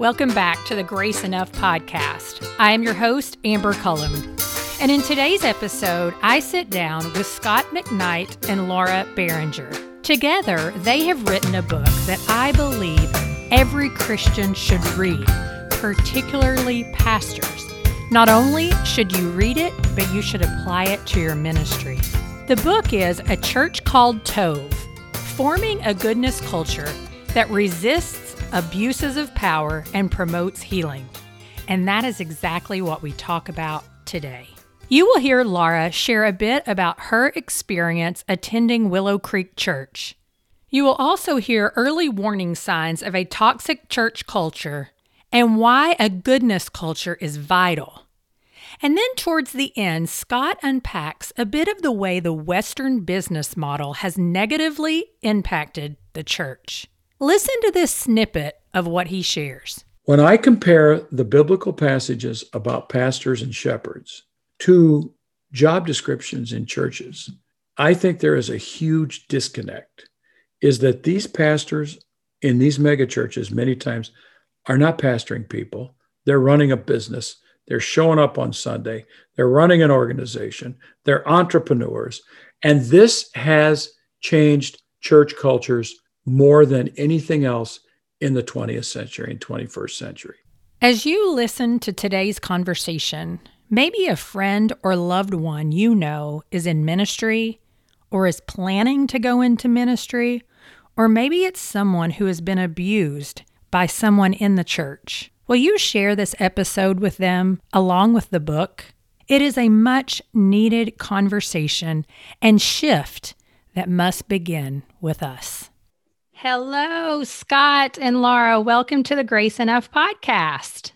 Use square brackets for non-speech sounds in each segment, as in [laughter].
Welcome back to the Grace Enough podcast. I am your host, Amber Cullum. And in today's episode, I sit down with Scot McKnight and Laura Barringer. Together, they have written a book that I believe every Christian should read, particularly pastors. Not only should you read it, but you should apply it to your ministry. The book is A Church Called Tov Forming a Goodness Culture that Resists abuses of power, and promotes healing. And that is exactly what we talk about today. You will hear Laura share a bit about her experience attending Willow Creek Church. You will also hear early warning signs of a toxic church culture and why a goodness culture is vital. And then towards the end, Scot unpacks a bit of the way the Western business model has negatively impacted the church. Listen to this snippet of what he shares. When I compare the biblical passages about pastors and shepherds to job descriptions in churches, I think there is a huge disconnect. Is that these pastors in these megachurches many times are not pastoring people, they're running a business. They're showing up on Sunday. They're running an organization. They're entrepreneurs. And this has changed church cultures more than anything else in the 20th century and 21st century. As you listen to today's conversation, maybe a friend or loved one you know is in ministry or is planning to go into ministry, or maybe it's someone who has been abused by someone in the church. Will you share this episode with them along with the book? It is a much needed conversation and shift that must begin with us. Hello, Scot and Laura. Welcome to the Grace Enough podcast.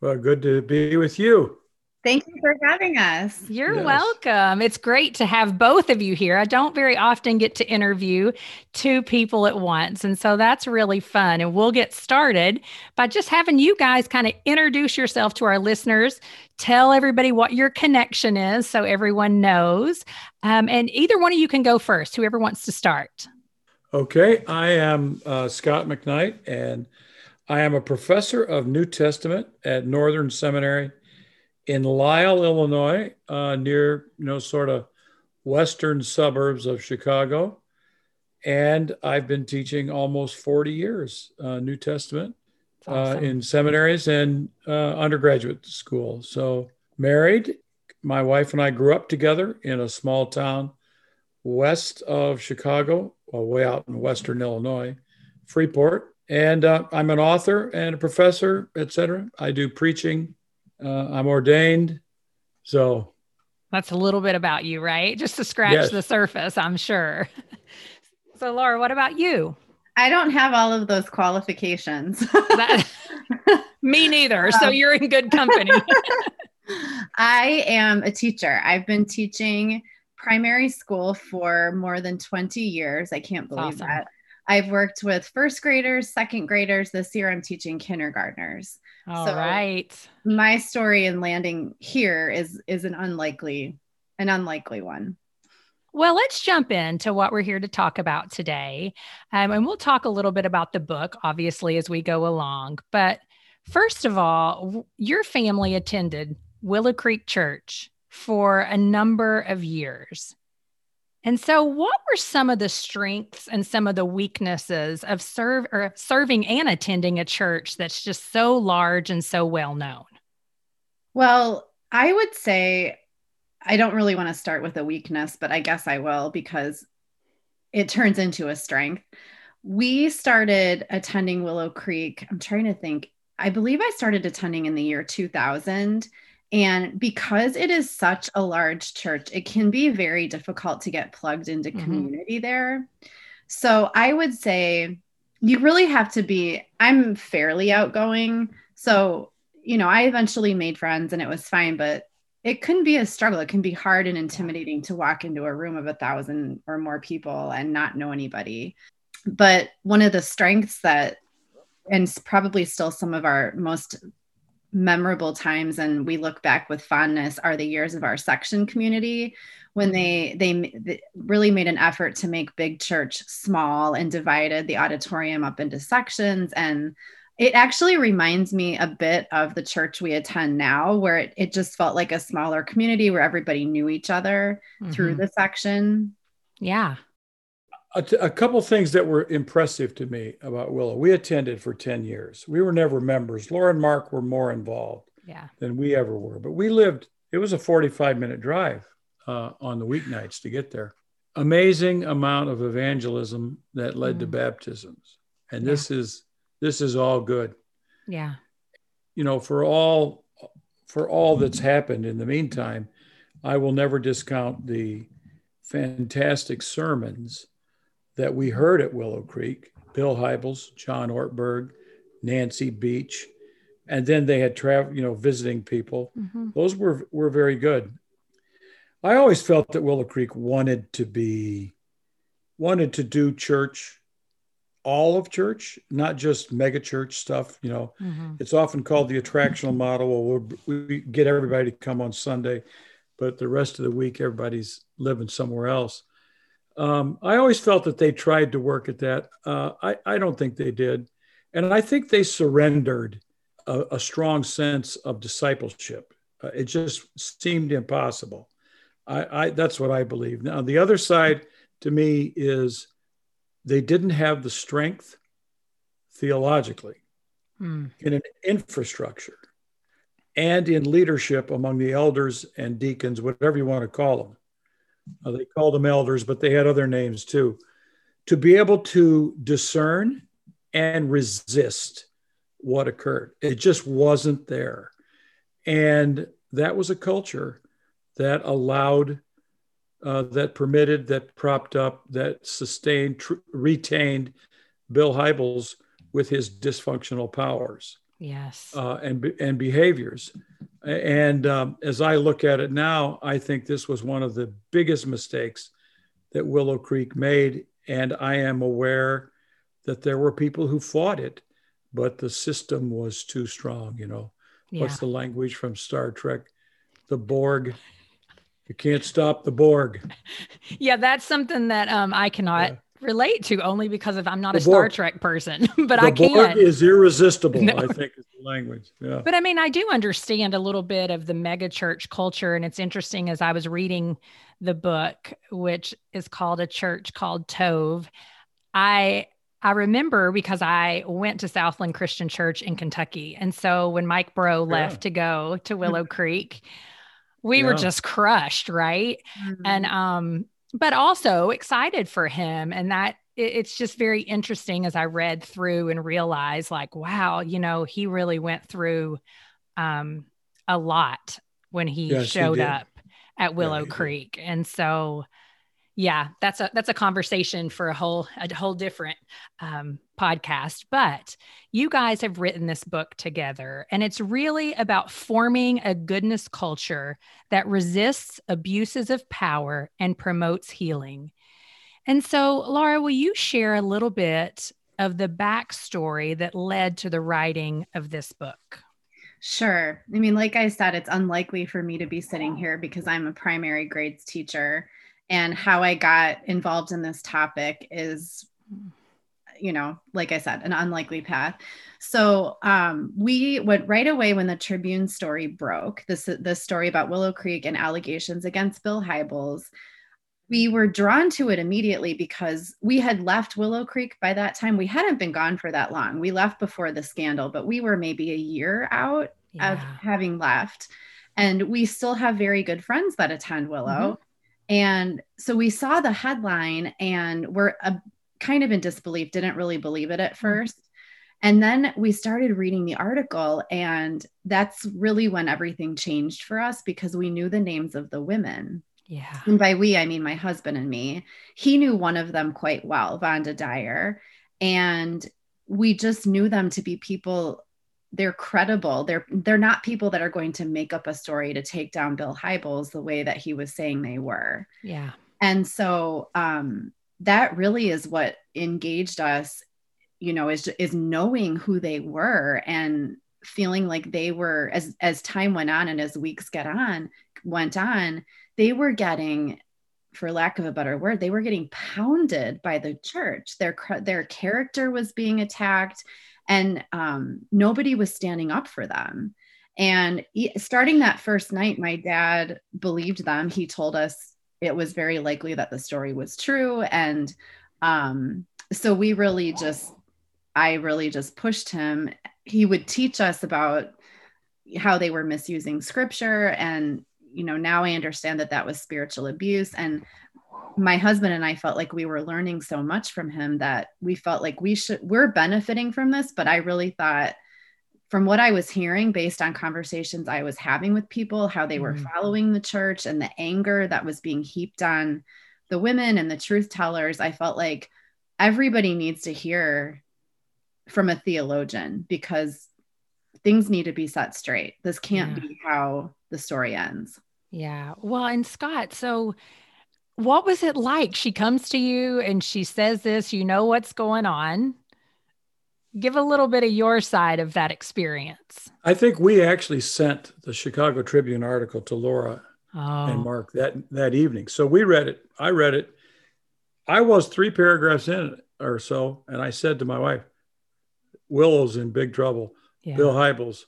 Well, good to be with you. Thank you for having us. You're yes. welcome. It's great to have both of you here. I don't very often get to interview two people at once. And so that's really fun. And we'll get started by just having you guys kind of introduce yourself to our listeners, tell everybody what your connection is so everyone knows. Um, and either one of you can go first, whoever wants to start. Okay, I am uh, Scot McKnight, and I am a professor of New Testament at Northern Seminary in Lisle, Illinois, uh, near you know sort of western suburbs of Chicago. And I've been teaching almost 40 years uh, New Testament uh, awesome. in seminaries and uh, undergraduate school. So married, my wife and I grew up together in a small town west of Chicago well, way out in Western Illinois, Freeport. And uh, I'm an author and a professor, etc. I do preaching. Uh, I'm ordained. So that's a little bit about you, right? Just to scratch yes. the surface, I'm sure. [laughs] so, Laura, what about you? I don't have all of those qualifications. that, [laughs] me neither. So um, you're in good company. [laughs] I am a teacher. I've been teaching primary school for more than 20 years. I can't believe awesome. that. I've worked with first graders, second graders. This year I'm teaching kindergartners. All so right. My story in landing here is is an unlikely an unlikely one. Well, let's jump into what we're here to talk about today. Um, and we'll talk a little bit about the book, obviously, as we go along. But first of all, your family attended Willow Creek Church for a number of years. And so, what were some of the strengths and some of the weaknesses of serve or serving and attending a church that's just so large and so well known? Well, I would say I don't really want to start with a weakness, but I guess I will because it turns into a strength. We started attending Willow Creek. I'm trying to think. I believe I started attending in the year 2000 and because it is such a large church, it can be very difficult to get plugged into mm-hmm. community there. So I would say you really have to be, I'm fairly outgoing. So, you know, I eventually made friends and it was fine, but it can be a struggle. It can be hard and intimidating to walk into a room of a thousand or more people and not know anybody. But one of the strengths that, and probably still some of our most memorable times and we look back with fondness are the years of our section community when mm-hmm. they they really made an effort to make big church small and divided the auditorium up into sections and It actually reminds me a bit of the church we attend now, where it, it just felt like a smaller community where everybody knew each other mm-hmm. through the section. Yeah. A, t- a couple things that were impressive to me about Willow. We attended for 10 years. We were never members. Laura and Mark were more involved yeah. than we ever were. But we lived, it was a 45 minute drive uh, on the weeknights to get there. Amazing amount of evangelism that led mm. to baptisms. And yeah. this is this is all good. Yeah. You know, for all for all that's happened in the meantime, I will never discount the fantastic sermons that we heard at Willow Creek. Bill Hybels, John Ortberg, Nancy Beach, and then they had travel, you know, visiting people. Mm-hmm. Those were were very good. I always felt that Willow Creek wanted to be wanted to do church all of church, not just mega church stuff. You know, mm-hmm. it's often called the attractional model. Well, we get everybody to come on Sunday, but the rest of the week, everybody's living somewhere else. Um, I always felt that they tried to work at that. Uh, I, I don't think they did. And I think they surrendered a, a strong sense of discipleship. Uh, it just seemed impossible. I, I, that's what I believe. Now, the other side to me is they didn't have the strength theologically hmm. in an infrastructure and in leadership among the elders and deacons, whatever you want to call them. Uh, they called them elders, but they had other names too. To be able to discern and resist what occurred, it just wasn't there. And that was a culture that allowed uh, that permitted, that propped up, that sustained, tr- retained Bill Hybels with his dysfunctional powers. Yes. Uh, and and behaviors, and um, as I look at it now, I think this was one of the biggest mistakes that Willow Creek made, and I am aware that there were people who fought it, but the system was too strong. You know, yeah. what's the language from Star Trek? The Borg you can't stop the Borg. [laughs] Yeah, that's something that um, I cannot yeah. Relate to only because of I'm not the a Borg. Star Trek person, [laughs] but the I can. Borg is irresistible, [laughs] no. I think is the language. Yeah. But I mean, I do understand a little bit of the megachurch culture. And it's interesting as I was reading the book, which is called A Church Called Tov. I I remember because I went to Southland Christian Church in Kentucky. And so when Mike Breaux yeah. left to go to Willow [laughs] Creek, we yeah. were just crushed right mm-hmm. and um but also excited for him. And that it's just very interesting as i read through and realized like wow you know he really went through um a lot when he yes, showed he up at willow yeah, creek. And so yeah that's a that's a conversation for a whole a whole different um, podcast but you guys have written this book together and it's really about forming a goodness culture that resists abuses of power and promotes healing. And so laura will you share a little bit of the backstory that led to the writing of this book? Sure. I mean, like I said, it's unlikely for me to be sitting here because I'm a primary grades teacher and how I got involved in this topic is you know, like I said, an unlikely path. So um, we went right away when the Tribune story broke. This this story about Willow Creek and allegations against Bill Hybels. We were drawn to it immediately because we had left Willow Creek by that time. We hadn't been gone for that long. We left before the scandal, but we were maybe a year out yeah. of having left. And we still have very good friends that attend Willow. Mm-hmm. And so we saw the headline and we're a, kind of in disbelief, didn't really believe it at mm-hmm. first. And then we started reading the article, and that's really when everything changed for us because we knew the names of the women. Yeah. And by we, I mean my husband and me. He knew one of them quite well, Vonda Dyer. And we just knew them to be people they're credible. They're they're not people that are going to make up a story to take down Bill Hybels the way that he was saying they were. Yeah. And so um, that really is what engaged us, you know, is is knowing who they were and feeling like they were as as time went on and as weeks get on went on, they were getting for lack of a better word, they were getting pounded by the church. Their their character was being attacked and um, nobody was standing up for them. And starting that first night, my dad believed them. He told us it was very likely that the story was true. And um, so we really just, I really just pushed him. He would teach us about how they were misusing scripture. And, you know, now I understand that that was spiritual abuse. And my husband and I felt like we were learning so much from him that we felt like we should, we're benefiting from this. But I really thought, from what I was hearing based on conversations I was having with people, how they were mm. following the church and the anger that was being heaped on the women and the truth tellers, I felt like everybody needs to hear from a theologian because things need to be set straight. This can't yeah. be how the story ends. Yeah. Well, and Scot, so what was it like? She comes to you and she says this, you know what's going on give a little bit of your side of that experience. I think we actually sent the Chicago Tribune article to Laura oh. and Mark that that evening. So we read it. I read it. I was three paragraphs in or so, and I said to my wife, "Willow's in big trouble. Yeah. Bill Hybels,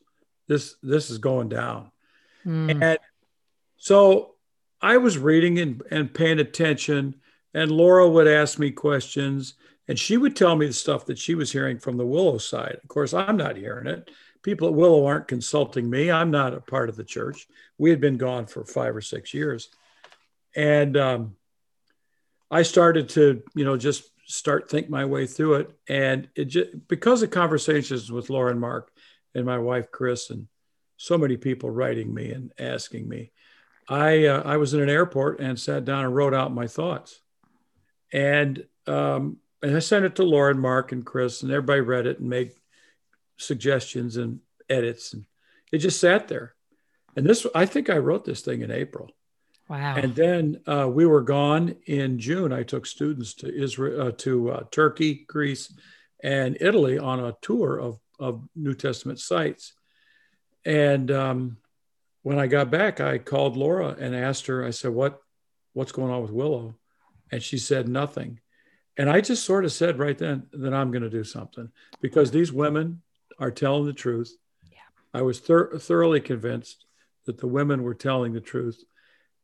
this this is going down." Mm. And so I was reading and, and paying attention, and Laura would ask me questions and she would tell me the stuff that she was hearing from the Willow side. Of course, I'm not hearing it. People at Willow aren't consulting me. I'm not a part of the church. We had been gone for five or six years. And um, I started to, you know, just start think my way through it. And it just, because of conversations with Laura and Mark and my wife, Chris, and so many people writing me and asking me, I, uh, I was in an airport and sat down and wrote out my thoughts. And um, and I sent it to Lauren, Mark, and Chris, and everybody read it and made suggestions and edits, and it just sat there. And this, I think, I wrote this thing in April. Wow! And then uh, we were gone in June. I took students to Israel, uh, to uh, Turkey, Greece, and Italy on a tour of of New Testament sites. And um, when I got back, I called Laura and asked her. I said, "What, what's going on with Willow?" And she said nothing. And I just sort of said right then that I'm going to do something because these women are telling the truth. Yeah. I was thir- thoroughly convinced that the women were telling the truth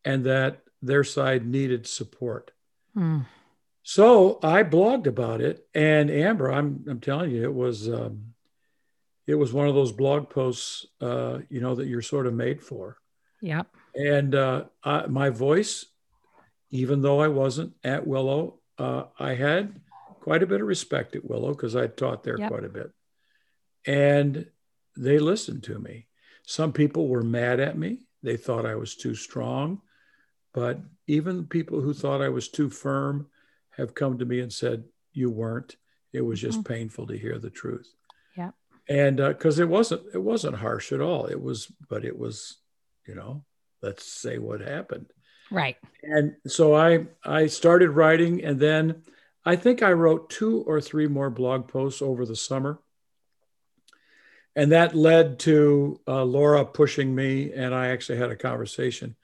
and that their side needed support. Mm. So I blogged about it, and Amber, I'm I'm telling you, it was um, it was one of those blog posts, uh, you know, that you're sort of made for. Yeah. And uh, I, my voice, even though I wasn't at Willow, uh, I had quite a bit of respect at Willow because I taught there yep. quite a bit. And they listened to me. Some people were mad at me. They thought I was too strong. But even people who thought I was too firm have come to me and said, You weren't. It was just mm-hmm. painful to hear the truth. Yeah. And because uh, it wasn't, it wasn't harsh at all. It was, but it was, you know, let's say what happened. Right. And so I I started writing and then I think I wrote two or three more blog posts over the summer. And that led to uh, Laura pushing me, and I actually had a conversation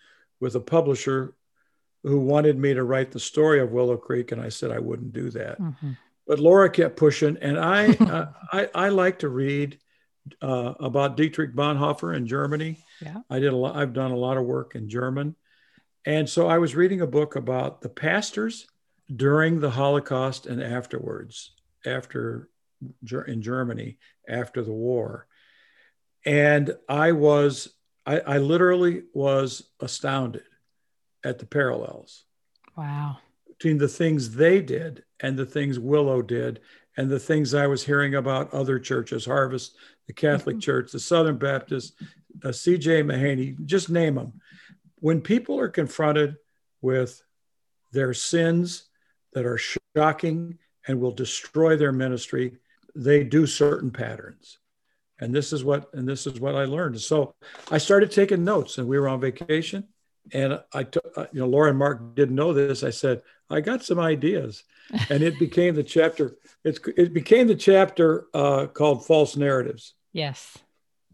with a publisher who wanted me to write the story of Willow Creek, and I said I wouldn't do that. Mm-hmm. But Laura kept pushing, and I [laughs] uh, I, I, like to read uh, about Dietrich Bonhoeffer in Germany. Yeah. I did a lot. I've done a lot of work in German, and so I was reading a book about the pastors during the Holocaust and afterwards, after in Germany after the war. And I was, I, I literally was astounded at the parallels. Wow. Between the things they did and the things Willow did and the things I was hearing about other churches, Harvest, the Catholic mm-hmm. Church, the Southern Baptist, uh, C.J. Mahaney, just name them when people are confronted with their sins that are shocking and will destroy their ministry, they do certain patterns. And this is what and this is what I learned. So I started taking notes, and we were on vacation. And I, took, uh, you know, Laura and Mark didn't know this. I said, I got some ideas, [laughs] and it became the chapter. It's it became the chapter uh, called "False Narratives." Yes,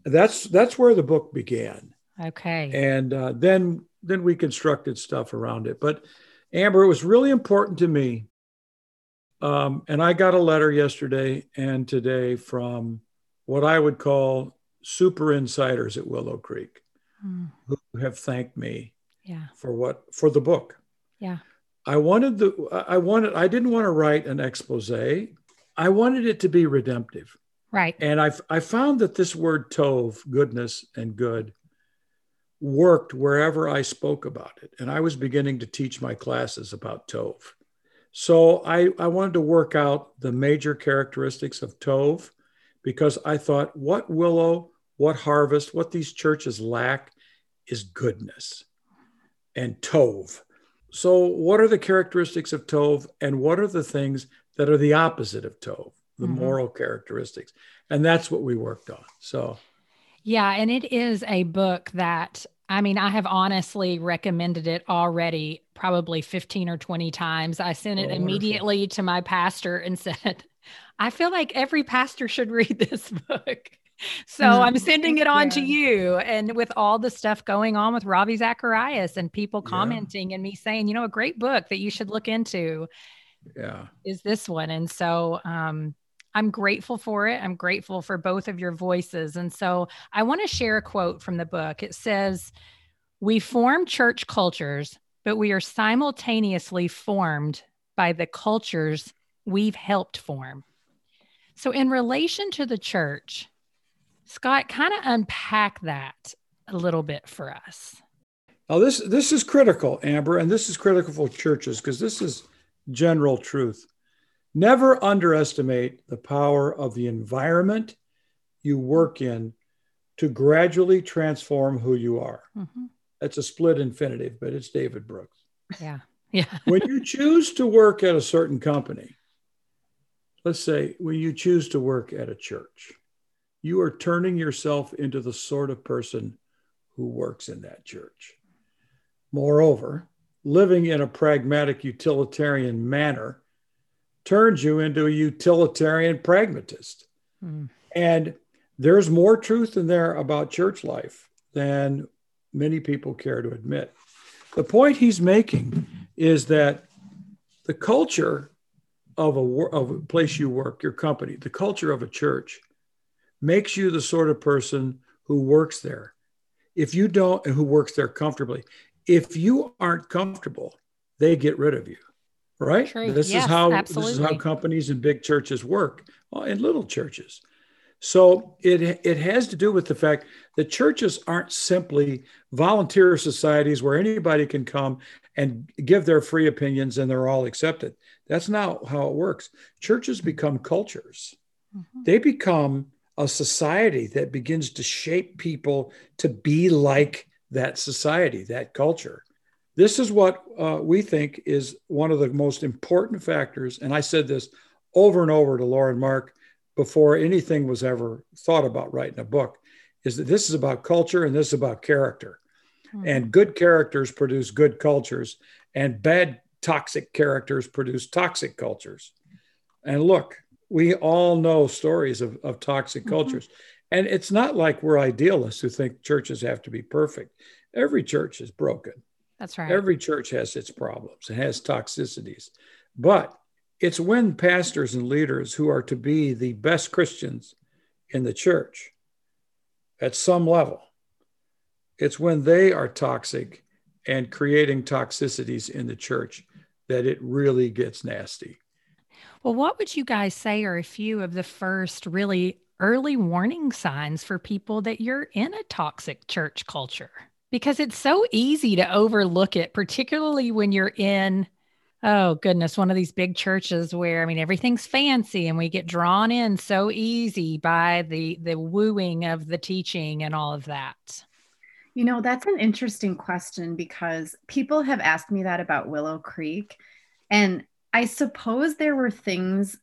that's that's where the book began. Okay. And uh, then then we constructed stuff around it. But Amber, it was really important to me Um, and I got a letter yesterday and today from what I would call super insiders at Willow Creek Mm, who have thanked me yeah. for what for the book. Yeah. I wanted the I wanted I didn't want to write an expose. I wanted it to be redemptive. Right. And I I found that this word tov, goodness and good, worked wherever I spoke about it. And I was beginning to teach my classes about tov. So I, I wanted to work out the major characteristics of tov because I thought what Willow, what Harvest, what these churches lack is goodness and tov. So, what are the characteristics of tov, and what are the things that are the opposite of tov, the Mhm. moral characteristics? And that's what we worked on. So, Yeah, and it is a book that I mean, I have honestly recommended it already probably 15 or 20 times. I sent it Oh, wonderful. immediately to my pastor and [laughs] said, I feel like every pastor should read this book. So Mm, I'm sending it on to you. And with all the stuff going on with Ravi Zacharias and people Yeah. commenting and me saying, you know, a great book that you should look into yeah. is this one. And so um, I'm grateful for it. I'm grateful for both of your voices. And so I want to share a quote from the book. It says, We form church cultures, but we are simultaneously formed by the cultures we've helped form. So, in relation to the church, Scot, kind of unpack that a little bit for us. Now this this is critical, Amber, and this is critical for churches because this is general truth. Never underestimate the power of the environment you work in to gradually transform who you are. Mhm. That's a split infinitive, but it's David Brooks. Yeah. [laughs] Yeah. when you choose to work at a certain company, let's say when you choose to work at a church, you are turning yourself into the sort of person who works in that church. Moreover, living in a pragmatic utilitarian manner turns you into a utilitarian pragmatist. Mm. And there's more truth in there about church life than many people care to admit. The point he's making is that the culture of a, of a place you work, your company, the culture of a church makes you the sort of person who works there. If you don't, and who works there comfortably, if you aren't comfortable, they get rid of you, right? True. This Yes, is how this is how companies and big churches work, well, and little churches. So it it has to do with the fact that churches aren't simply volunteer societies where anybody can come and give their free opinions and they're all accepted. That's not how it works. Churches become cultures. Mhm. They become a society that begins to shape people to be like that society, that culture. This is what uh, we think is one of the most important factors. And I said this over and over to Lauren Mark before anything was ever thought about writing a book is that this is about culture and this is about character. Mhm. And good characters produce good cultures, and bad, toxic characters produce toxic cultures. And look, we all know stories of, of toxic Mhm. cultures. And it's not like we're idealists who think churches have to be perfect. Every church is broken. That's right. Every church has its problems, it has toxicities. But it's when pastors and leaders who are to be the best Christians in the church at some level, it's when they are toxic and creating toxicities in the church that it really gets nasty. Well, what would you guys say are a few of the first really early warning signs for people that you're in a toxic church culture? Because it's so easy to overlook it, particularly when you're in, oh goodness, one of these big churches where I mean everything's fancy and we get drawn in so easy by the the wooing of the teaching and all of that. You know, that's an interesting question because people have asked me that about Willow Creek. And I suppose there were things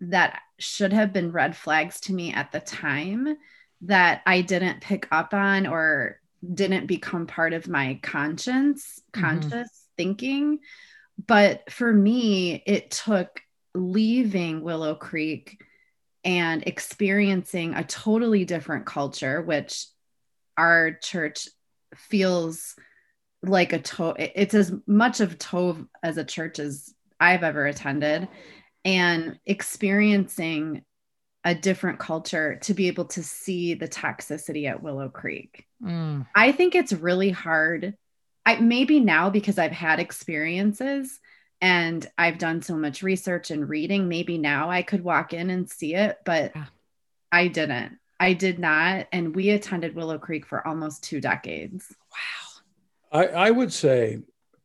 that should have been red flags to me at the time that I didn't pick up on or didn't become part of my conscience, Mhm. conscious thinking. But for me, it took leaving Willow Creek and experiencing a totally different culture, which our church feels like a to it's as much of tov as a church as I've ever attended and experiencing a different culture to be able to see the toxicity at Willow Creek. Mm. I think it's really hard. I maybe now because I've had experiences and I've done so much research and reading, maybe now I could walk in and see it, but yeah. I didn't. I did not. And we attended Willow Creek for almost two decades. Wow. I, I would say,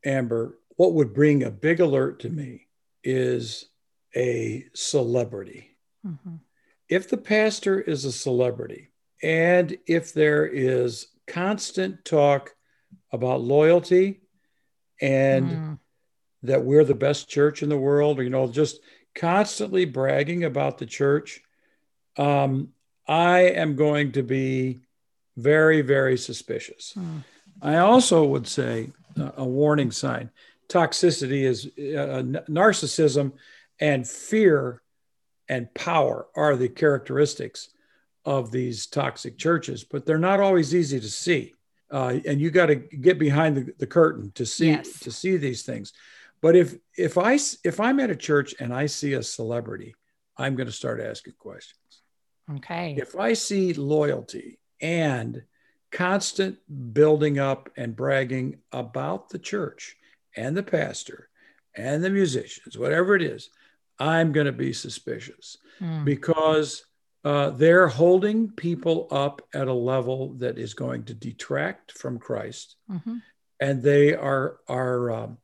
Amber, what would bring a big alert to me is a celebrity. Mm-hmm. If the pastor is a celebrity, and if there is constant talk about loyalty and mm. that we're the best church in the world, or, you know, just constantly bragging about the church, um, I am going to be very, very suspicious. Mm. I also would say uh, a warning sign toxicity is uh, narcissism and fear and power are the characteristics of these toxic churches, but they're not always easy to see. Uh, and you got to get behind the, the, curtain to see yes. to see these things. But if if I if I'm at a church and I see a celebrity, I'm going to start asking questions. Okay. If I see loyalty and constant building up and bragging about the church and the pastor and the musicians, whatever it is, I'm going to be suspicious mm. because uh, they're holding people up at a level that is going to detract from Christ, mm-hmm. and they are are um,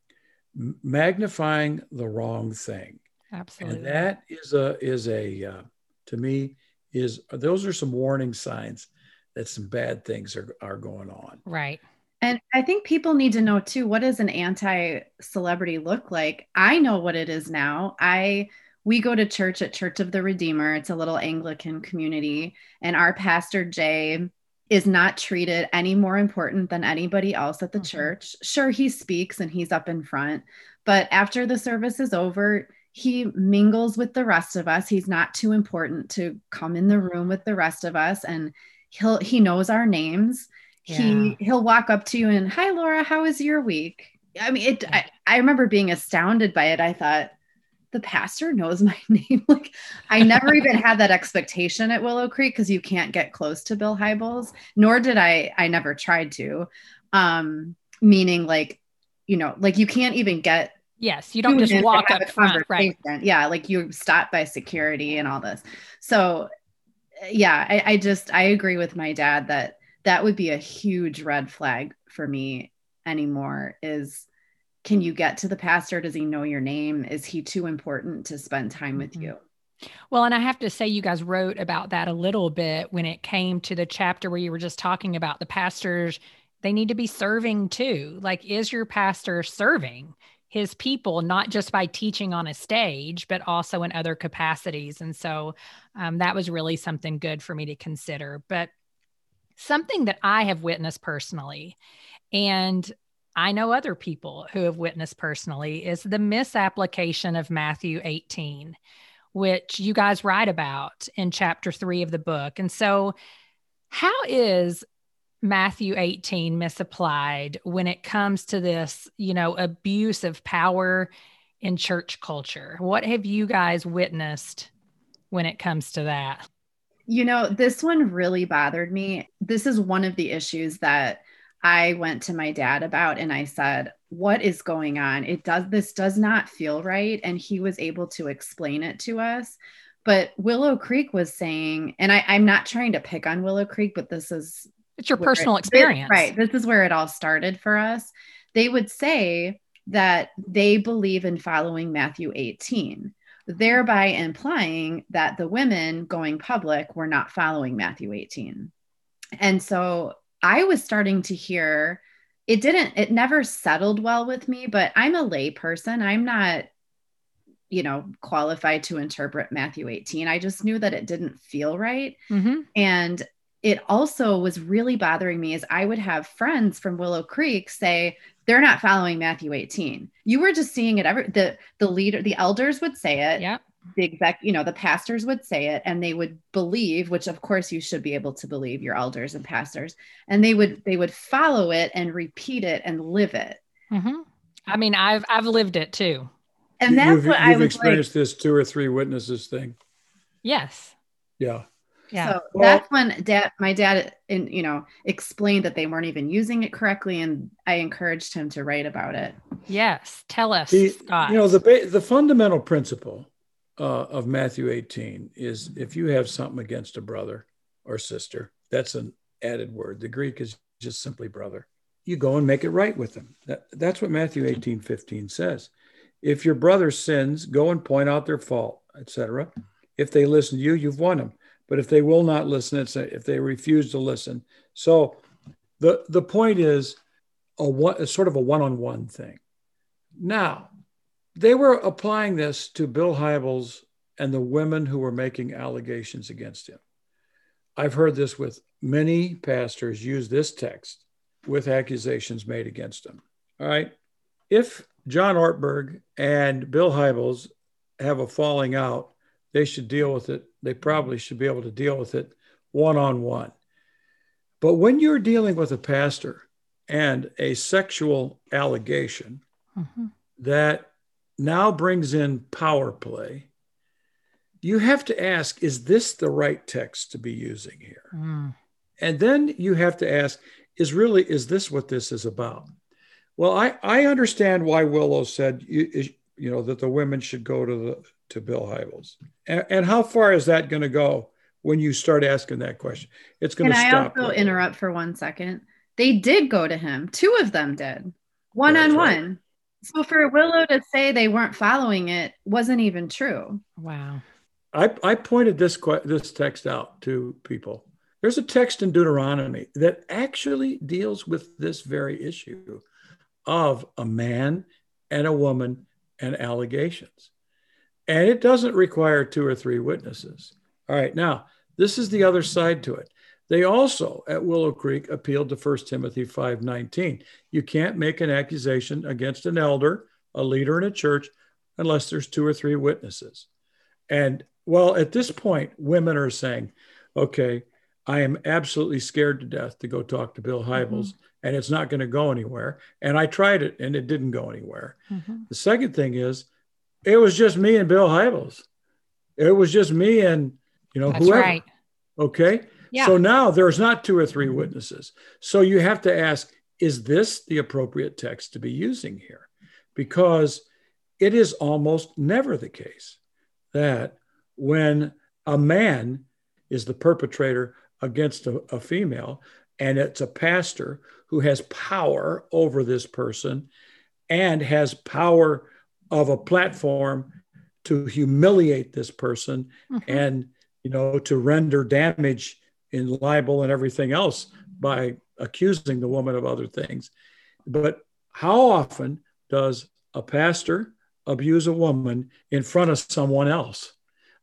magnifying the wrong thing. Absolutely, and that is a is a uh, to me is those are some warning signs that some bad things are are going on. Right. And I think people need to know too what does an anti celebrity look like? I know what it is now. I we go to church at Church of the Redeemer. It's a little Anglican community and our pastor Jay is not treated any more important than anybody else at the mm-hmm. church. Sure he speaks and he's up in front, but after the service is over, he mingles with the rest of us. He's not too important to come in the room with the rest of us and he'll he knows our names yeah. he he'll walk up to you and hi laura how was your week i mean it I, I remember being astounded by it i thought the pastor knows my [laughs] name like i never even had that expectation at willow creek because you can't get close to bill hybels nor did i i never tried to um meaning like you know like you can't even get Yes, you don't just walk up front, right? Yeah, like you stop by security and all this. So, yeah, I, I just I agree with my dad that that would be a huge red flag for me anymore is can you get to the pastor does he know your name is he too important to spend time with mm-hmm. you well, and I have to say, you guys wrote about that a little bit when it came to the chapter where you were just talking about the pastors. They need to be serving too. Like, is your pastor serving his people, not just by teaching on a stage, but also in other capacities? And so um, that was really something good for me to consider. But something that I have witnessed personally, and I know other people who have witnessed personally, is the misapplication of Matthew 18, which you guys write about in chapter three of the book. And so, how is Matthew 18 misapplied when it comes to this, you know, abuse of power in church culture? What have you guys witnessed when it comes to that? You know, this one really bothered me. This is one of the issues that I went to my dad about and I said, "What is going on? It does this does not feel right." And he was able to explain it to us. But Willow Creek was saying, and I, I'm not trying to pick on Willow Creek, but this is it's your personal it, experience. right. This is where it all started for us. They would say that they believe in following Matthew 18 thereby implying that the women going public were not following Matthew 18. And so I was starting to hear it didn't, it never settled well with me, but I'm a lay person. I'm not, you know, qualified to interpret Matthew 18. I just knew that it didn't feel right. Mm-hmm. And it also was really bothering me as I would have friends from Willow Creek say, they're not following Matthew 18. You were just seeing it every the the leader, the elders would say it. Yeah. The exec, you know, the pastors would say it and they would believe, which of course you should be able to believe your elders and pastors, and they would they would follow it and repeat it and live it. Mm-hmm. I mean, I've I've lived it too. And that's you've, what you've I was experienced like. this two or three witnesses thing. Yes. Yeah. Yeah. So Well- that's when dad, my dad, in you know, explained that they weren't even using it correctly, and I encouraged him to write about it. yes. Tell us, The, Scot. you know, the the fundamental principle uh, of Matthew 18 is if you have something against a brother or sister, that's an added word. The Greek is just simply brother. You go and make it right with them. That, that's what Matthew 18, 15 says. If your brother sins, go and point out their fault, etc. If they listen to you, you've won them. But if they will not listen, it's a, if they refuse to listen. So the the point is a one, a sort of a one-on-one thing. Now, they were applying this to Bill Hybels and the women who were making allegations against him. I've heard this with many pastors use this text with accusations made against them. All right. If John Ortberg and Bill Hybels have a falling out, they should deal with it. They probably should be able to deal with it one on one. But when you're dealing with a pastor and a sexual allegation, Mhm. that now brings in power play, you have to ask is this the right text to be using here? Mm. And then you have to ask is really, is this what this is about? Well, I, I understand why Willow said, you, you know, that the women should go to the to Bill Hybels. And, and how far is that going to go when you start asking that question? It's going to stop. Can to I stop. also there. interrupt for one second? They did go to him. Two of them did, one That's on right. one. So for Willow to say they weren't following it wasn't even true. Wow. I, I pointed this que- this text out to people. There's a text in Deuteronomy that actually deals with this very issue of a man and a woman and allegations. And it doesn't require two or three witnesses. All right, now, this is the other side to it. They also at Willow Creek appealed to 1 Timothy 5:19. You can't make an accusation against an elder, a leader in a church unless there's two or three witnesses. And well, at this point, women are saying, okay, I am absolutely scared to death to go talk to Bill Hybels, and it's not going to go anywhere. And I tried it, and it didn't go anywhere. Mhm. The second thing is, it was just me and Bill Hybels. It was just me and you know That's whoever. right. Okay. Yeah. So now there's not two or three witnesses. So you have to ask, is this the appropriate text to be using here? Because it is almost never the case that when a man is the perpetrator against a, a female and it's a pastor who has power over this person and has power of a platform to humiliate this person Mhm. and you know to render damage in libel and everything else by accusing the woman of other things but how often does a pastor abuse a woman in front of someone else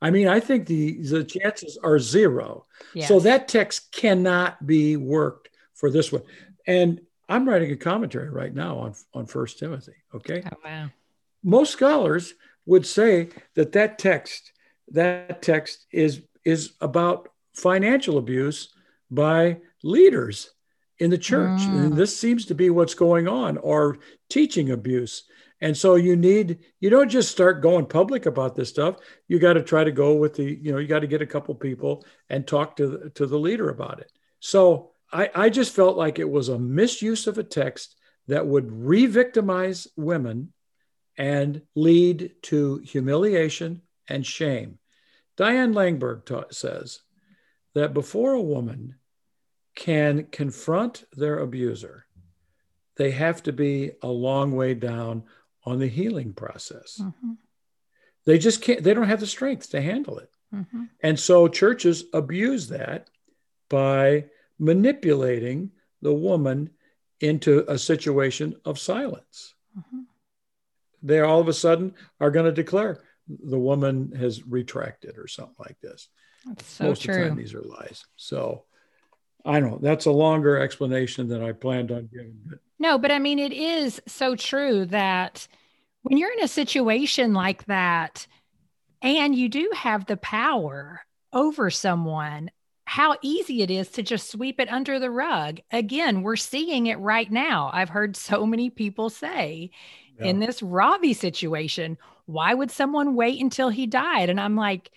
i mean i think the the chances are zero Yes. so that text cannot be worked for this one and i'm writing a commentary right now on on first timothy okay Oh, wow. Most scholars would say that that text that text is is about financial abuse by leaders in the church. Mm. and this seems to be what's going on or teaching abuse. And so you need you don't just start going public about this stuff. You got to try to go with the you know you got to get a couple people and talk to the, to the leader about it. So I, I just felt like it was a misuse of a text that would re-victimize women and lead to humiliation and shame. Diane Langberg ta- says that before a woman can confront their abuser, they have to be a long way down on the healing process. Mhm. They just can't, they don't have the strength to handle it. Mhm. And so churches abuse that by manipulating the woman into a situation of silence. They all of a sudden are going to declare the woman has retracted or something like this. That's so Most of the time, these are lies. So I don't know. That's a longer explanation than I planned on giving. But No, but I mean, it is so true that when you're in a situation like that and you do have the power over someone, how easy it is to just sweep it under the rug. Again, we're seeing it right now. I've heard so many people say yeah. in this Ravi situation, why would someone wait until he died? And I'm like,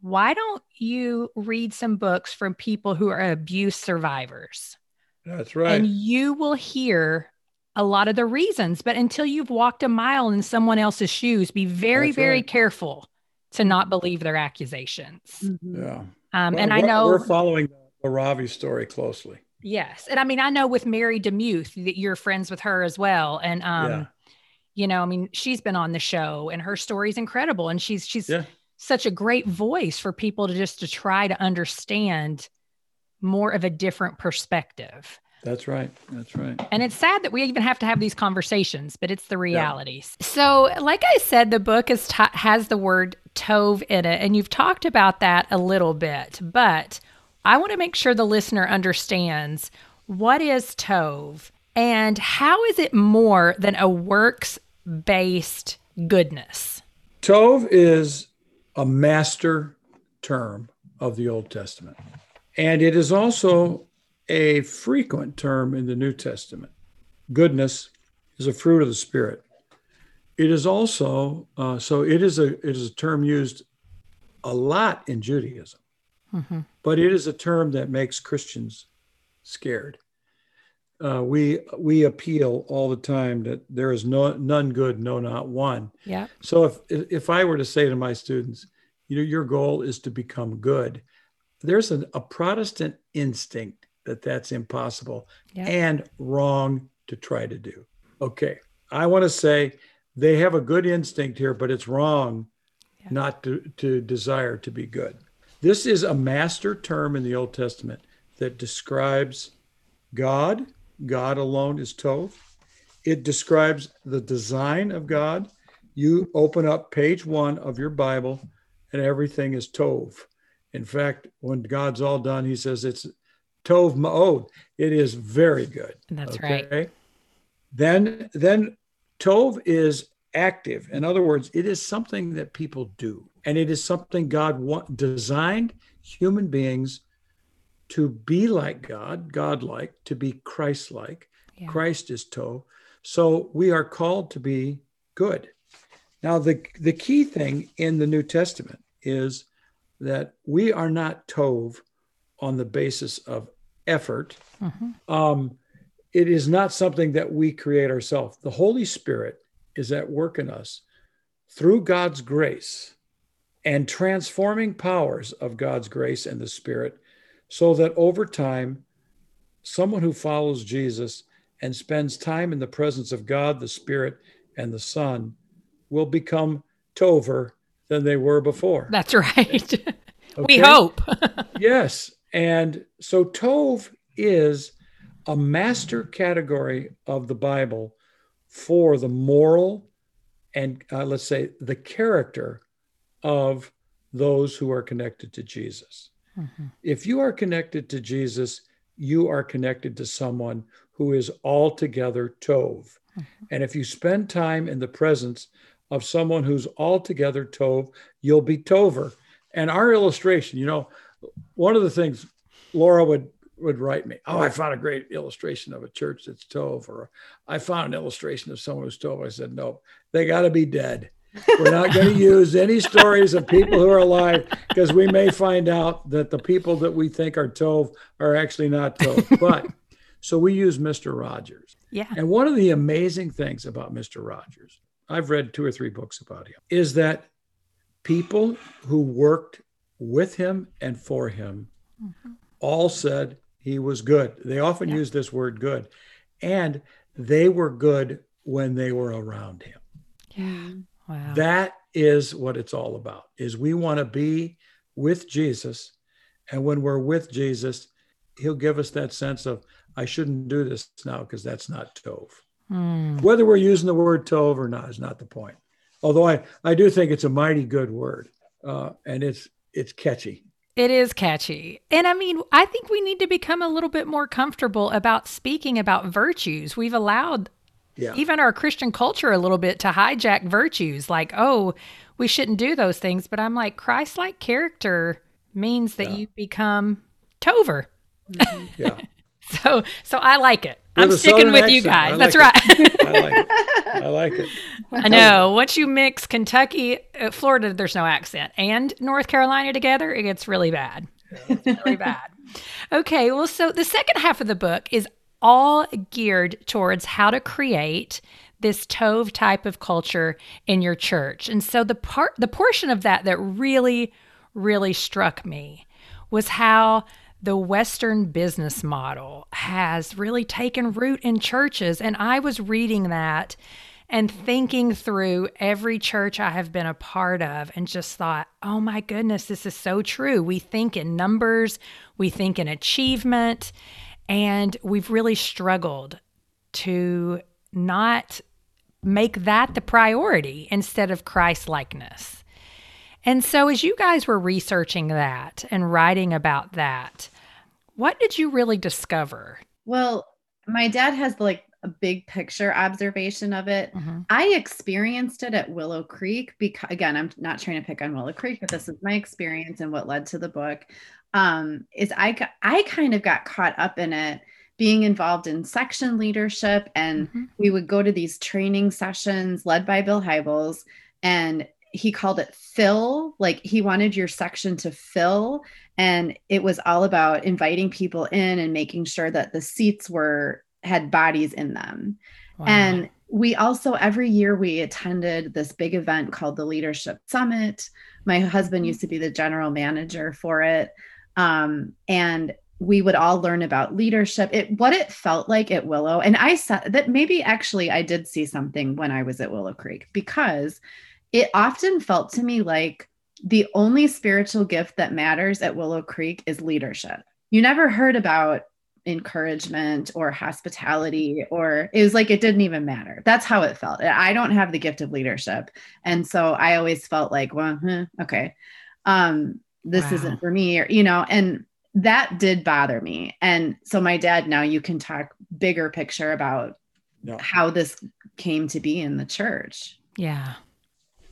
why don't you read some books from people who are abuse survivors? That's right. And you will hear a lot of the reasons. But until you've walked a mile in someone else's shoes, be very, That's very right. careful to not believe their accusations. Mm-hmm. Yeah. Um, well, and I know we're following the Ravi story closely. Yes. And I mean, I know with Mary DeMuth that you're friends with her as well. And, um, yeah. You know, I mean, she's been on the show and her story is incredible. And she's, she's yeah. such a great voice for people to just to try to understand more of a different perspective. That's right. That's right. And it's sad that we even have to have these conversations, but it's the realities. Yeah. So, like I said, the book is t- has the word tov in it, and you've talked about that a little bit, but I want to make sure the listener understands what is tov and how is it more than a works based goodness? Tov is a master term of the Old Testament. And it is also a frequent term in the New Testament. Goodness is a fruit of the Spirit. It is also uh, so it is a it is a term used a lot in Judaism, mm-hmm. but it is a term that makes Christians scared. Uh, we we appeal all the time that there is no none good, no not one. Yeah. So if if I were to say to my students, you know, your goal is to become good, there's a, a Protestant instinct that that's impossible and wrong to try to do. Okay. I want to say they have a good instinct here, but it's wrong yeah. not to, to desire to be good. This is a master term in the Old Testament that describes God. God alone is Tov. It describes the design of God. You open up page one of your Bible, and everything is Tov. In fact, when God's all done, he says it's Tov Ma'od. It is very good. That's okay? right. Then, then Tov is active. In other words, it is something that people do, and it is something God want, designed human beings to be like God, God-like, to be Christ-like. Yeah. Christ is Tov. So we are called to be good. Now, the, the key thing in the New Testament is that we are not Tov on the basis of effort. Mm-hmm. Um, it is not something that we create ourselves. The Holy Spirit is at work in us through God's grace and transforming powers of God's grace and the Spirit, so that over time, someone who follows Jesus and spends time in the presence of God, the Spirit, and the Son will become tover than they were before. That's right. [laughs] okay? We hope. [laughs] yes. And so Tov is a master category of the Bible for the moral and uh, let's say the character of those who are connected to Jesus. Mm-hmm. If you are connected to Jesus, you are connected to someone who is altogether Tov. Mm-hmm. And if you spend time in the presence of someone who's altogether Tov, you'll be Tover. And our illustration, you know, one of the things Laura would would write me, oh, I found a great illustration of a church that's Tov, or I found an illustration of someone who's Tov. I said, no, they got to be dead. We're not going [laughs] to use any stories of people who are alive because we may find out that the people that we think are Tov are actually not Tov. [laughs] But so we use Mr. Rogers. Yeah. And one of the amazing things about Mr. Rogers, I've read two or three books about him, is that people who worked with him and for him mm-hmm. all said he was good. They often yeah. use this word good. And they were good when they were around him. Yeah. Wow. That is what it's all about. Is we want to be with Jesus and when we're with Jesus, he'll give us that sense of I shouldn't do this now because that's not tov. Mm. Whether we're using the word tov or not is not the point. Although I, I do think it's a mighty good word uh, and it's it's catchy. It is catchy. And I mean, I think we need to become a little bit more comfortable about speaking about virtues. We've allowed yeah. even our Christian culture a little bit to hijack virtues like, oh, we shouldn't do those things. But I'm like, Christ like character means that yeah. you become tover. Mm-hmm. Yeah. [laughs] so so I like it. I'm sticking with you guys. I That's like right. I like it. I like it. [laughs] I know. Once you mix Kentucky, uh, Florida, there's no accent, and North Carolina together, it gets really bad. It's really [laughs] bad. Okay. Well, so the second half of the book is all geared towards how to create this Tov type of culture in your church. And so the part, the portion of that that really, really struck me was how the Western business model has really taken root in churches. And I was reading that and thinking through every church I have been a part of and just thought, oh my goodness, this is so true. We think in numbers, we think in achievement, and we've really struggled to not make that the priority instead of Christ likeness. And so, as you guys were researching that and writing about that, what did you really discover? Well, my dad has like a big picture observation of it. Mm-hmm. I experienced it at Willow Creek because again, I'm not trying to pick on Willow Creek, but this is my experience and what led to the book. Um, is I I kind of got caught up in it being involved in section leadership and Mhm. we would go to these training sessions led by Bill Hybels and he called it fill like he wanted your section to fill and it was all about inviting people in and making sure that the seats were had bodies in them Wow. and we also every year we attended this big event called the leadership summit my husband used to be the general manager for it um, and we would all learn about leadership. It what it felt like at willow and i said that maybe actually i did see something when i was at willow creek because it often felt to me like the only spiritual gift that matters at willow creek is leadership. You never heard about encouragement or hospitality or it was like it didn't even matter. That's how it felt. I don't have the gift of leadership. And so i always felt like well huh, okay. Um this Wow. isn't for me or you know and that did bother me and so my dad now you can talk bigger picture about No. how this came to be in the church yeah.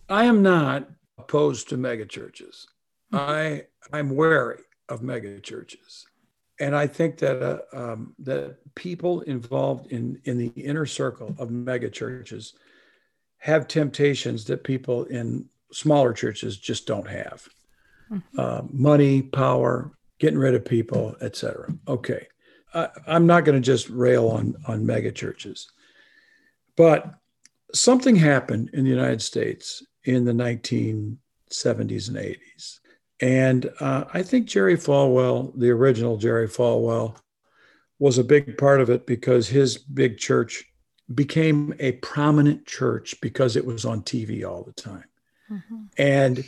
I am not opposed to megachurches. I I'm wary of megachurches, and I think that uh, um, that people involved in in the inner circle of megachurches have temptations that people in smaller churches just don't have. Mhm. Uh, money, power, getting rid of people, etc. Okay, I, I'm not going to just rail on on megachurches, but something happened in the United States in the 1970s and 80s. And uh, I think Jerry Falwell, the original Jerry Falwell, was a big part of it because his big church became a prominent church because it was on TV all the time. Mhm. And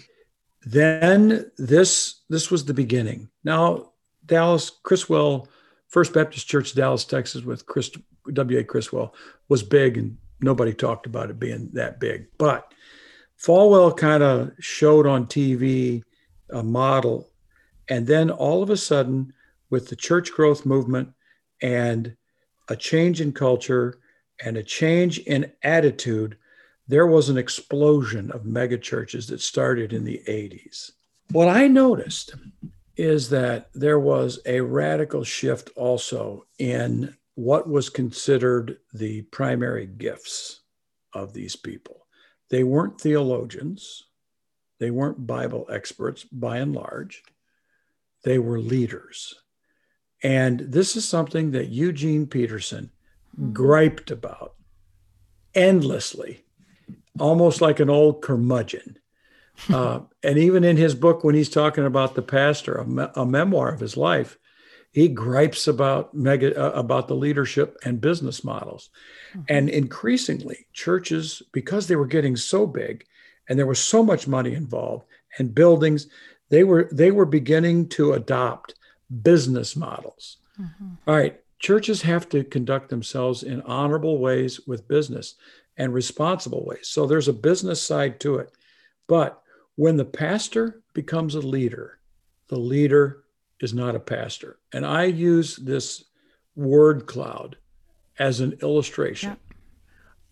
then this this was the beginning. Now Dallas Criswell First Baptist Church Dallas Texas with Chris W A Criswell was big and nobody talked about it being that big. But Falwell kind of showed on TV a model and then all of a sudden with the church growth movement and a change in culture and a change in attitude there was an explosion of mega churches that started in the 80s. What I noticed is that there was a radical shift also in what was considered the primary gifts of these people. They weren't theologians, they weren't Bible experts by and large, they were leaders. And this is something that Eugene Peterson mm-hmm. griped about endlessly almost like an old curmudgeon. [laughs] Uh, and even in his book, when he's talking about the pastor, a, me- a memoir of his life, he gripes about mega uh, about the leadership and business models. And increasingly, churches, because they were getting so big, and there was so much money involved, and buildings, they were they were beginning to adopt business models. Mhm. All right, churches have to conduct themselves in honorable ways with business and responsible ways. So there's a business side to it. But when the pastor becomes a leader, the leader is not a pastor. And I use this word cloud as an illustration.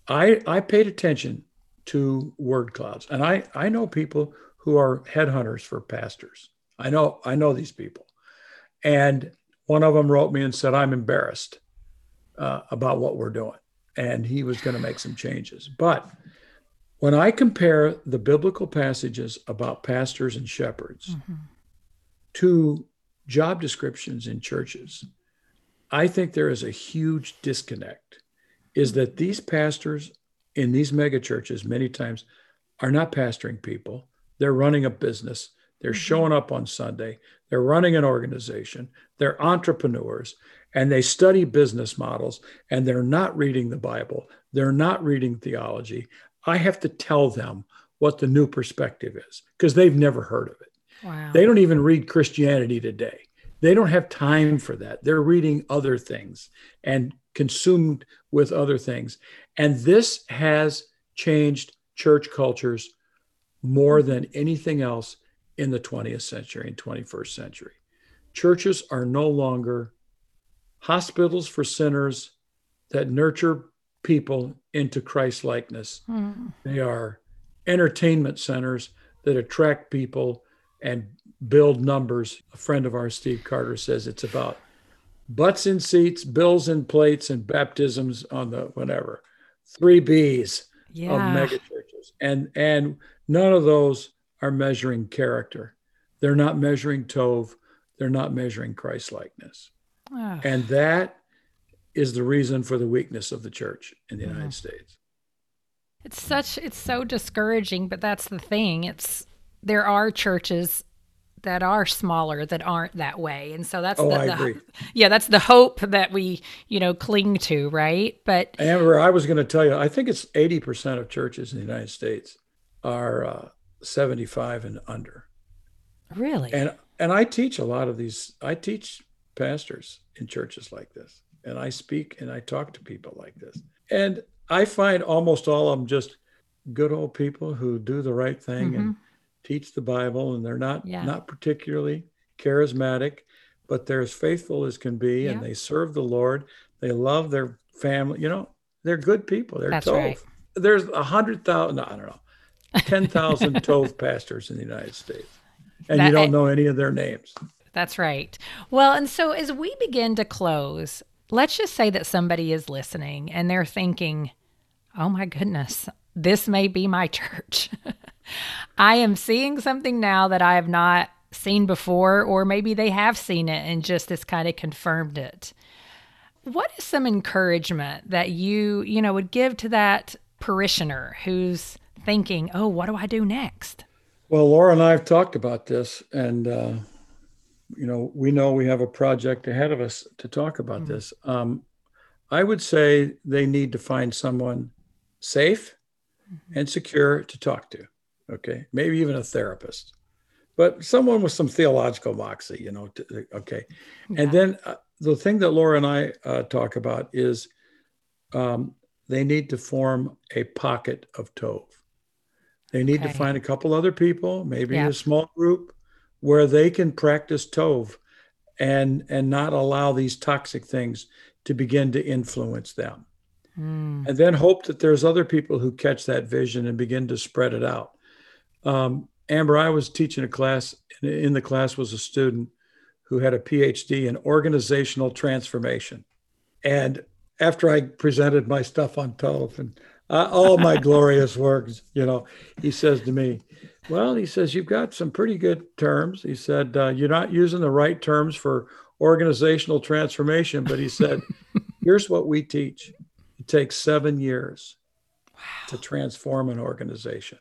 I, I paid attention to word clouds. And I, I know people who are headhunters for pastors. I know I know these people. And one of them wrote me and said, I'm embarrassed uh, about what we're doing, and he was going to make some changes. But when I compare the biblical passages about pastors and shepherds mm-hmm. to job descriptions in churches, I think there is a huge disconnect. Is that these pastors in these mega churches many times are not pastoring people, they're running a business, they're mm-hmm. showing up on Sunday, they're running an organization, they're entrepreneurs, and they study business models, and they're not reading the Bible, they're not reading theology. I have to tell them what the new perspective is because they've never heard of it. Wow. They don't even read Christianity today. They don't have time for that. They're reading other things and consumed with other things. And this has changed church cultures more than anything else in the 20th century and 21st century. Churches are no longer hospitals for sinners that nurture people into Christ likeness. Mm. They are entertainment centers that attract people and build numbers. A friend of ours, Steve Carter, says it's about butts in seats, bills in plates, and baptisms on the whatever. Three B's yeah. of mega churches. And and none of those are measuring character. They're not measuring Tov. They're not measuring Christ likeness. Oh. And that is the reason for the weakness of the church in the yeah. United States. It's such it's so discouraging, but that's the thing. It's there are churches that are smaller that aren't that way. And so that's oh, the, I the agree. [laughs] yeah, that's the hope that we, you know, cling to, right? But Amber, I was going to tell you, I think it's 80% of churches in the United States are uh, 75 and under. Really? And and I teach a lot of these I teach pastors in churches like this. And I speak and I talk to people like this. And I find almost all of them just good old people who do the right thing mm-hmm. and teach the Bible, and they're not yeah. not particularly charismatic, but they're as faithful as can be, yeah. and they serve the Lord. They love their family. You know, they're good people. They're That's. Right. There's a hundred thousand. No, I don't know, ten thousand [laughs] Tov pastors in the United States, and that, you don't know any of their names. That's right. Well, and so as we begin to close, let's just say that somebody is listening and they're thinking, "Oh my goodness, this may be my [laughs] church." I am seeing something now that I have not seen before, or maybe they have seen it and just this kind of confirmed it. What is some encouragement that you, you know, would give to that parishioner who's thinking, oh, what do I do next? Well, Laura and I have talked about this, and, uh, you know, we know we have a project ahead of us to talk about mm-hmm. this. Um, I would say they need to find someone safe mm-hmm. and secure to talk to okay, maybe even a therapist, but someone with some theological moxie, you know, to, okay. Yeah. And then uh, the thing that Laura and I uh, talk about is um, they need to form a pocket of Tov. They need okay. to find a couple other people, maybe yeah. a small group, where they can practice Tov and and not allow these toxic things to begin to influence them. Mm. And then hope that there's other people who catch that vision and begin to spread it out. Um, Amber, I was teaching a class, and in the class was a student who had a PhD in organizational transformation. And after I presented my stuff on Tov and uh, all my [laughs] glorious works, you know, he says to me, Well, he says, you've got some pretty good terms. He said, uh, You're not using the right terms for organizational transformation. But he said, [laughs] Here's what we teach it takes seven years wow. to transform an organization.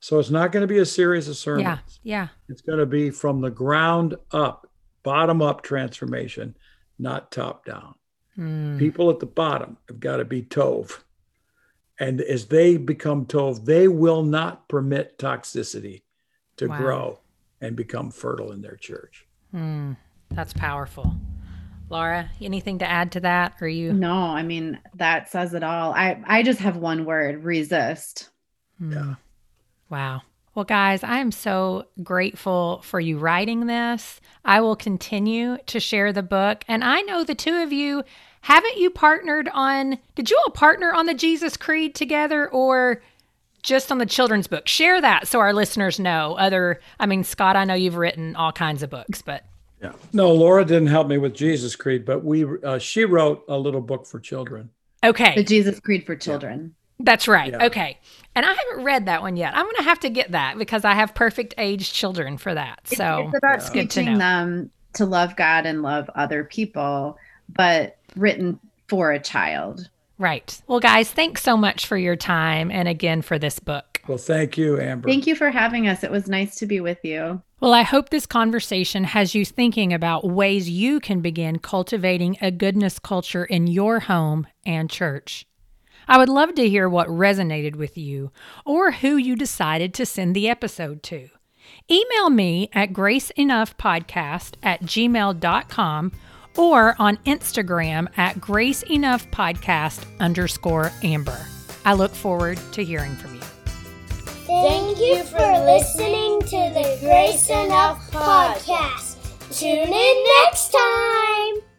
So it's not going to be a series of sermons. Yeah. Yeah. It's going to be from the ground up, bottom up transformation, not top down. Mm. People at the bottom have got to be Tov. And as they become Tov, they will not permit toxicity to wow. grow and become fertile in their church. Mm. That's powerful. Laura, anything to add to that? Or you? No, I mean, that says it all. I, I just have one word resist. Mm. Yeah. Wow. Well, guys, I am so grateful for you writing this. I will continue to share the book. And I know the two of you, haven't you partnered on, did you all partner on the Jesus Creed together or just on the children's book? Share that so our listeners know. Other, I mean, Scot, I know you've written all kinds of books, but. Yeah. No, Laura didn't help me with Jesus Creed, but we uh, she wrote a little book for children. Okay. The Jesus Creed for Children. That's right. Yeah. Okay. And I haven't read that one yet. I'm going to have to get that because I have perfect age children for that. So it's about Yeah. Good to teaching them to love God and love other people, but written for a child. Right. Well, guys, thanks so much for your time and again for this book. Well, thank you, Amber. Thank you for having us. It was nice to be with you. Well, I hope this conversation has you thinking about ways you can begin cultivating a goodness culture in your home and church. I would love to hear what resonated with you or who you decided to send the episode to. Email me at graceenoughpodcast at gmail.com or on Instagram at Grace Enough Podcast underscore amber. I look forward to hearing from you. Thank you for listening to the Grace Enough podcast. Tune in next time.